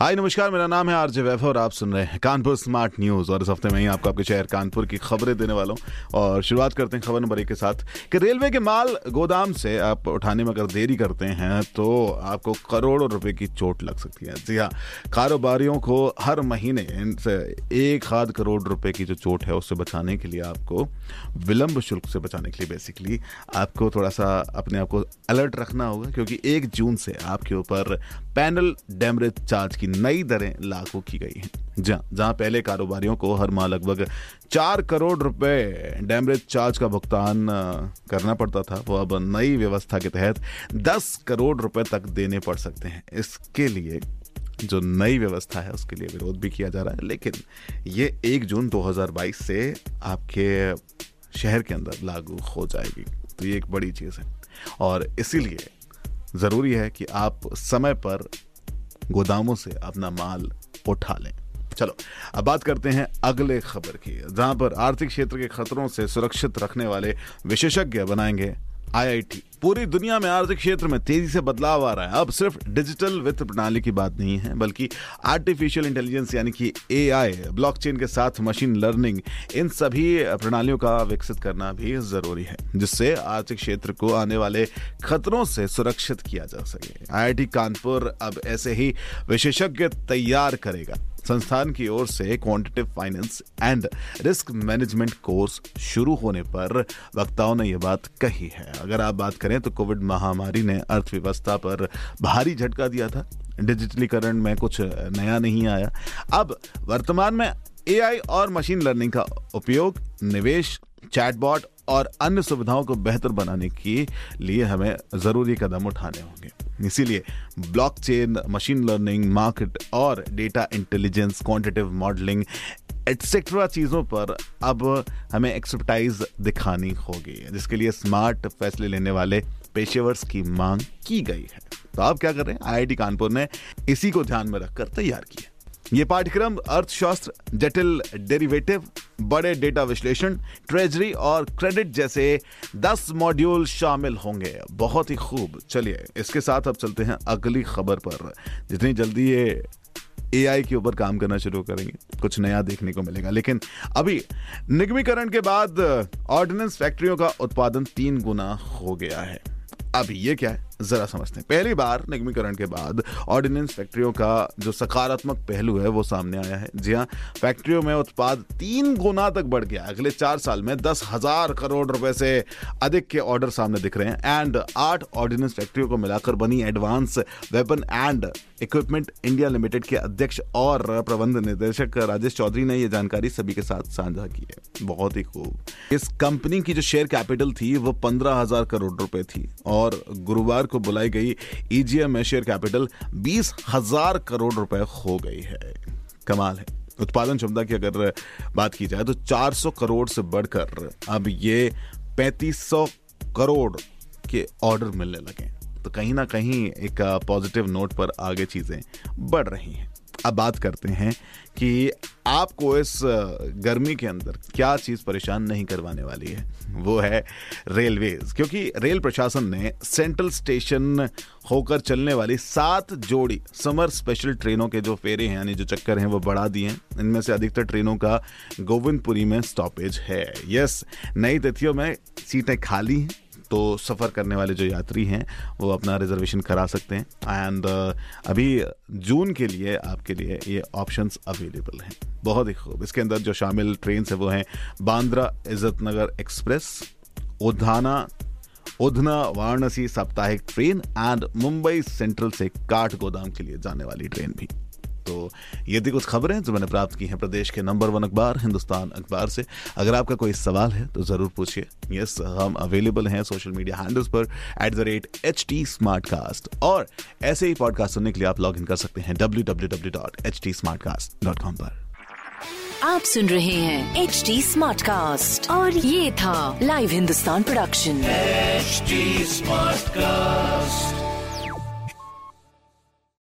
हाय, नमस्कार, मेरा नाम है आरजे वैभव और आप सुन रहे हैं कानपुर स्मार्ट न्यूज़। और इस हफ़्ते में ही आपको आपके शहर कानपुर की खबरें देने वाला हूँ। और शुरुआत करते हैं खबर नंबर एक के साथ कि रेलवे के माल गोदाम से आप उठाने में अगर देरी करते हैं तो आपको करोड़ों रुपए की चोट लग सकती है। जी हाँ कारोबारियों को हर महीने इनसे एक आध करोड़ रुपये की जो चोट है, उससे बचाने के लिए आपको विलंब शुल्क से बचाने के लिए बेसिकली आपको थोड़ा सा अपने आप को अलर्ट रखना होगा, क्योंकि एक जून से आपके ऊपर पैनल डैमरेज चार्ज की नई दरें लागू की गई हैं। जहाँ जहाँ पहले कारोबारियों को हर माह लगभग चार करोड़ रुपए डैमरेज चार्ज का भुगतान करना पड़ता था, वो अब नई व्यवस्था के तहत दस करोड़ रुपए तक देने पड़ सकते हैं। इसके लिए जो नई व्यवस्था है, उसके लिए विरोध भी किया जा रहा है। लेकिन ये एक जून 2022 से आपके शहर के अंदर लागू हो जाएगी। तो ये एक बड़ी चीज़ है। और इसीलिए ज़रूरी है कि आप समय पर गोदामों से अपना माल उठा लें। चलो, अब बात करते हैं अगले खबर की, जहाँ पर आर्थिक क्षेत्र के खतरों से सुरक्षित रखने वाले विशेषज्ञ बनाएँगे आईआईटी पूरी दुनिया में आर्थिक क्षेत्र में तेज़ी से बदलाव आ रहा है। अब सिर्फ़ डिजिटल वित्त प्रणाली की बात नहीं है, बल्कि आर्टिफिशियल इंटेलिजेंस यानी कि एआई ब्लॉकचेन के साथ मशीन लर्निंग इन सभी प्रणालियों का विकसित करना भी ज़रूरी है, जिससे आर्थिक क्षेत्र को आने वाले खतरों से सुरक्षित किया जा सके। आईआईटी कानपुर अब ऐसे ही विशेषज्ञ तैयार करेगा। संस्थान की ओर से quantitative finance and risk management course शुरू होने पर वक्ताओं ने यह बात कही है। अगर आप बात करें तो कोविड महामारी ने अर्थव्यवस्था पर भारी झटका दिया था। डिजिटलीकरण में कुछ नया नहीं आया। अब वर्तमान में एआई और मशीन लर्निंग का उपयोग, निवेश चैटबॉट और अन्य सुविधाओं को बेहतर बनाने के लिए हमें ज़रूरी कदम उठाने होंगे। इसीलिए ब्लॉकचेन मशीन लर्निंग मार्केट और data intelligence quantitative modelling etcetera चीज़ों पर अब हमें एक्सपर्टाइज दिखानी होगी, जिसके लिए स्मार्ट फैसले लेने वाले पेशेवर्स की मांग की गई है। तो आप क्या कर रहे हैं? आईआईटी कानपुर ने इसी को ध्यान में रखकर तैयार किया। ये पाठ्यक्रम अर्थशास्त्र जटिल डेरिवेटिव बड़े डेटा विश्लेषण, ट्रेजरी और क्रेडिट जैसे 10 मॉड्यूल शामिल होंगे। बहुत ही खूब। चलिए, इसके साथ अब चलते हैं अगली खबर पर। जितनी जल्दी ये एआई के ऊपर काम करना शुरू करेंगे, कुछ नया देखने को मिलेगा। लेकिन अभी निगमीकरण के बाद ऑर्डिनेंस फैक्ट्रियों का उत्पादन तीन गुना हो गया है। अभी ये क्या है? जरा समझते हैं। पहली बार निगमीकरण के बाद ऑर्डिनेंस फैक्ट्रियों का जो सकारात्मक पहलू है, वो सामने आया है। जी हाँ फैक्ट्रियों में उत्पाद तीन गुना तक बढ़ गया। अगले चार साल में दस हज़ार करोड़ रुपए से अधिक के ऑर्डर सामने दिख रहे हैं। एंड आठ ऑर्डिनेंस फैक्ट्रियों को मिलाकर बनी advance weapon and equipment India limited के अध्यक्ष और प्रबंध निदेशक राजेश चौधरी ने यह जानकारी सभी के साथ साझा की है। बहुत ही खूब। इस कंपनी की जो शेयर कैपिटल थी, वो पंद्रह हज़ार करोड़ रुपए थी। और गुरुवार को बुलाई गई ईजीएम शेयर कैपिटल बीस हज़ार करोड़ रुपए हो गई है। कमाल है। उत्पादन क्षमता की अगर बात की जाए तो 400 करोड़ से बढ़कर अब ये 3500 करोड़ के ऑर्डर मिलने लगे तो कहीं ना कहीं एक पॉजिटिव नोट पर आगे चीज़ें बढ़ रही हैं। अब बात करते हैं कि आपको इस गर्मी के अंदर क्या चीज़ परेशान नहीं करवाने वाली है? वो है रेलवेज। क्योंकि रेल प्रशासन ने सेंट्रल स्टेशन होकर चलने वाली सात जोड़ी समर स्पेशल ट्रेनों के जो फेरे हैं, यानी जो चक्कर हैं, वो बढ़ा दिए हैं। इनमें से अधिकतर ट्रेनों का गोविंदपुरी में स्टॉपेज है। यस, नई तिथियों में सीटें खाली हैं। तो सफ़र करने वाले जो यात्री हैं, वो अपना रिजर्वेशन करा सकते हैं। एंड अभी जून के लिए आपके लिए ये ऑप्शन अवेलेबल हैं। बहुत ही खूब। इसके अंदर जो शामिल ट्रेन है, वो हैं बांद्रा इज़्ज़त नगर एक्सप्रेस उधाना उधना वाराणसी साप्ताहिक ट्रेन एंड मुंबई सेंट्रल से काठ गोदाम के लिए जाने वाली ट्रेन भी। तो ये थी कुछ खबरें जो मैंने प्राप्त की हैं प्रदेश के नंबर वन अखबार हिंदुस्तान अखबार से। अगर आपका कोई सवाल है तो ज़रूर पूछिए। यस हम अवेलेबल हैं सोशल मीडिया हैंडल्स पर at the rate H T Smartcast और ऐसे ही पॉडकास्ट सुनने के लिए आप लॉग इन कर सकते हैं W W W dot H T Smartcast dot com पर। आप सुन रहे हैं एच टी स्मार्ट कास्ट और ये था live Hindustan production smart Smartcast.